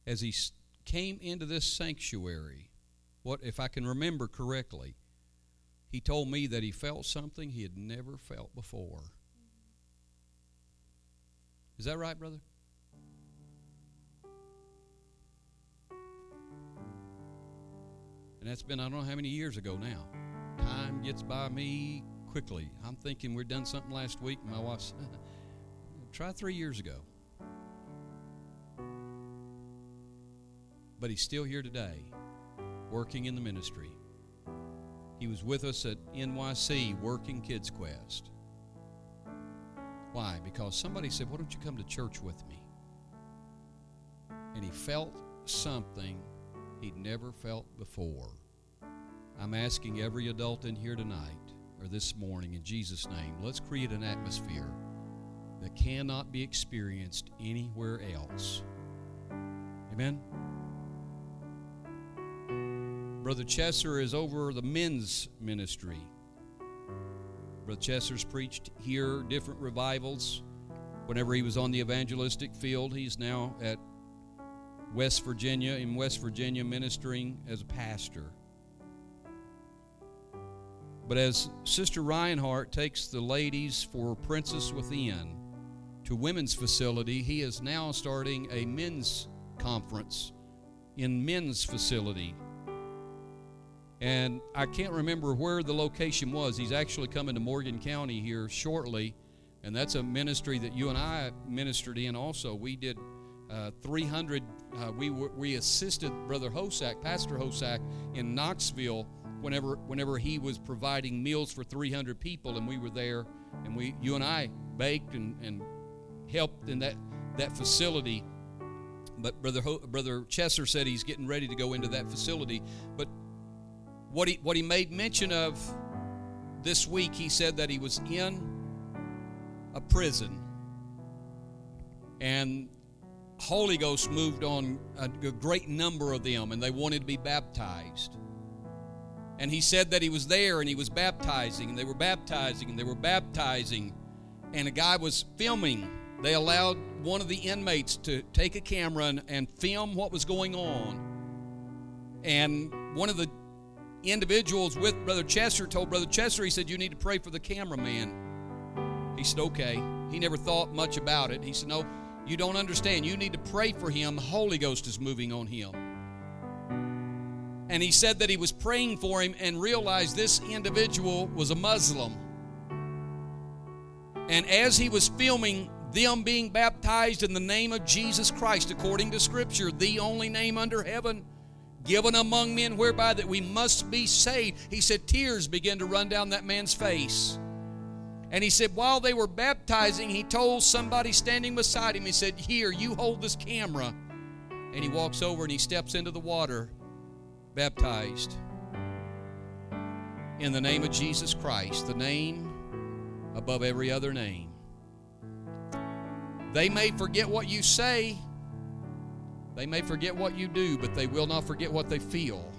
As he came into this sanctuary, what if I can remember correctly, he told me that he felt something he had never felt before. Is that right, brother? And that's been, I don't know how many years ago now. Time gets by me quickly. I'm thinking we'd done something last week. My wife said, [laughs] try three years ago. But he's still here today, working in the ministry. He was with us at NYC working Kids Quest. Why? Because somebody said, Why don't you come to church with me? And he felt something he'd never felt before. I'm asking every adult in here tonight or this morning in Jesus' name, let's create an atmosphere that cannot be experienced anywhere else. Amen. Brother Chesser is over the men's ministry. Brother Chesser's preached here different revivals. Whenever he was on the evangelistic field, he's now at West Virginia, in West Virginia, ministering as a pastor. But as Sister Reinhardt takes the ladies for Princess Within to women's facility, he is now starting a men's conference in men's facility and I can't remember where the location was. He's actually coming to Morgan County here shortly, and that's a ministry that you and I ministered in also. We did uh, 300, uh, we, we assisted Brother Hosack, Pastor Hosack, in Knoxville whenever, whenever he was providing meals for 300 people, and we were there, and we, you and I baked and, and helped in that, that facility. But Brother, Ho, Brother Chesser said he's getting ready to go into that facility. But what he, what he made mention of this week, he said that he was in a prison. And Holy Ghost moved on a, great number of them, and they wanted to be baptized. And he said that he was there and he was baptizing, and they were baptizing, and they were baptizing. And a guy was filming. They allowed one of the inmates to take a camera and, and film what was going on. And one of the individuals with Brother Chesser told Brother Chesser, he said, You need to pray for the cameraman. He said, Okay. He never thought much about it. He said, No. You don't understand. You need to pray for him. The Holy Ghost is moving on him. And he said that he was praying for him and realized this individual was a Muslim. And as he was filming them being baptized in the name of Jesus Christ, according to Scripture, the only name under heaven given among men whereby that we must be saved, he said tears began to run down that man's face. And he said, while they were baptizing, he told somebody standing beside him, he said, Here, you hold this camera. And he walks over and he steps into the water, baptized in the name of Jesus Christ, the name above every other name. They may forget what you say, they may forget what you do, but they will not forget what they feel.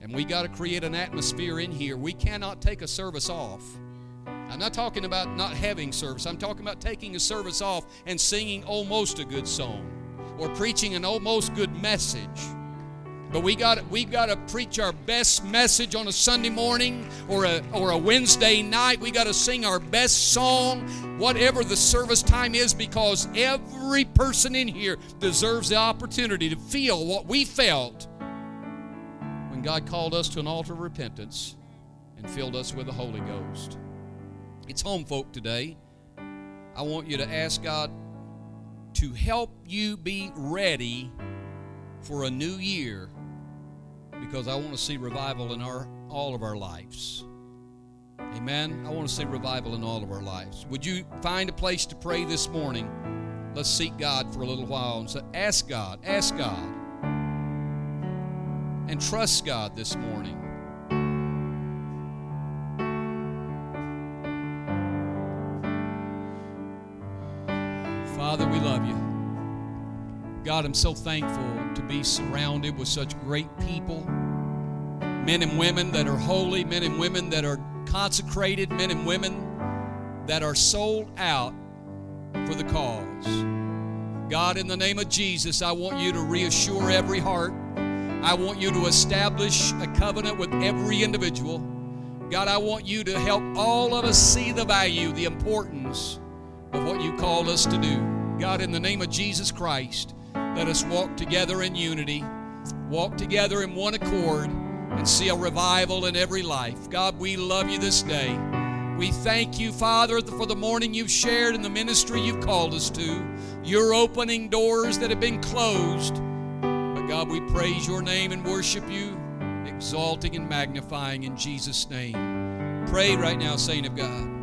And we got to create an atmosphere in here. We cannot take a service off. I'm not talking about not having service. I'm talking about taking a service off and singing almost a good song or preaching an almost good message. But we got we've got to preach our best message on a Sunday morning or a or a Wednesday night. We got to sing our best song, whatever the service time is, because every person in here deserves the opportunity to feel what we felt when God called us to an altar of repentance and filled us with the Holy Ghost. It's home folk today. I want you to ask God to help you be ready for a new year because I want to see revival in our all of our lives. Amen. I want to see revival in all of our lives. Would you find a place to pray this morning? Let's seek God for a little while and say, ask God, ask God, and trust God this morning. Father, we love you. God, I'm so thankful to be surrounded with such great people men and women that are holy, men and women that are consecrated, men and women that are sold out for the cause. God, in the name of Jesus, I want you to reassure every heart. I want you to establish a covenant with every individual. God, I want you to help all of us see the value, the importance of what you called us to do. God, in the name of Jesus Christ, let us walk together in unity, walk together in one accord, and see a revival in every life. God, we love you this day. We thank you, Father, for the morning you've shared and the ministry you've called us to. You're opening doors that have been closed. But God, we praise your name and worship you, exalting and magnifying in Jesus' name. Pray right now, saint of God.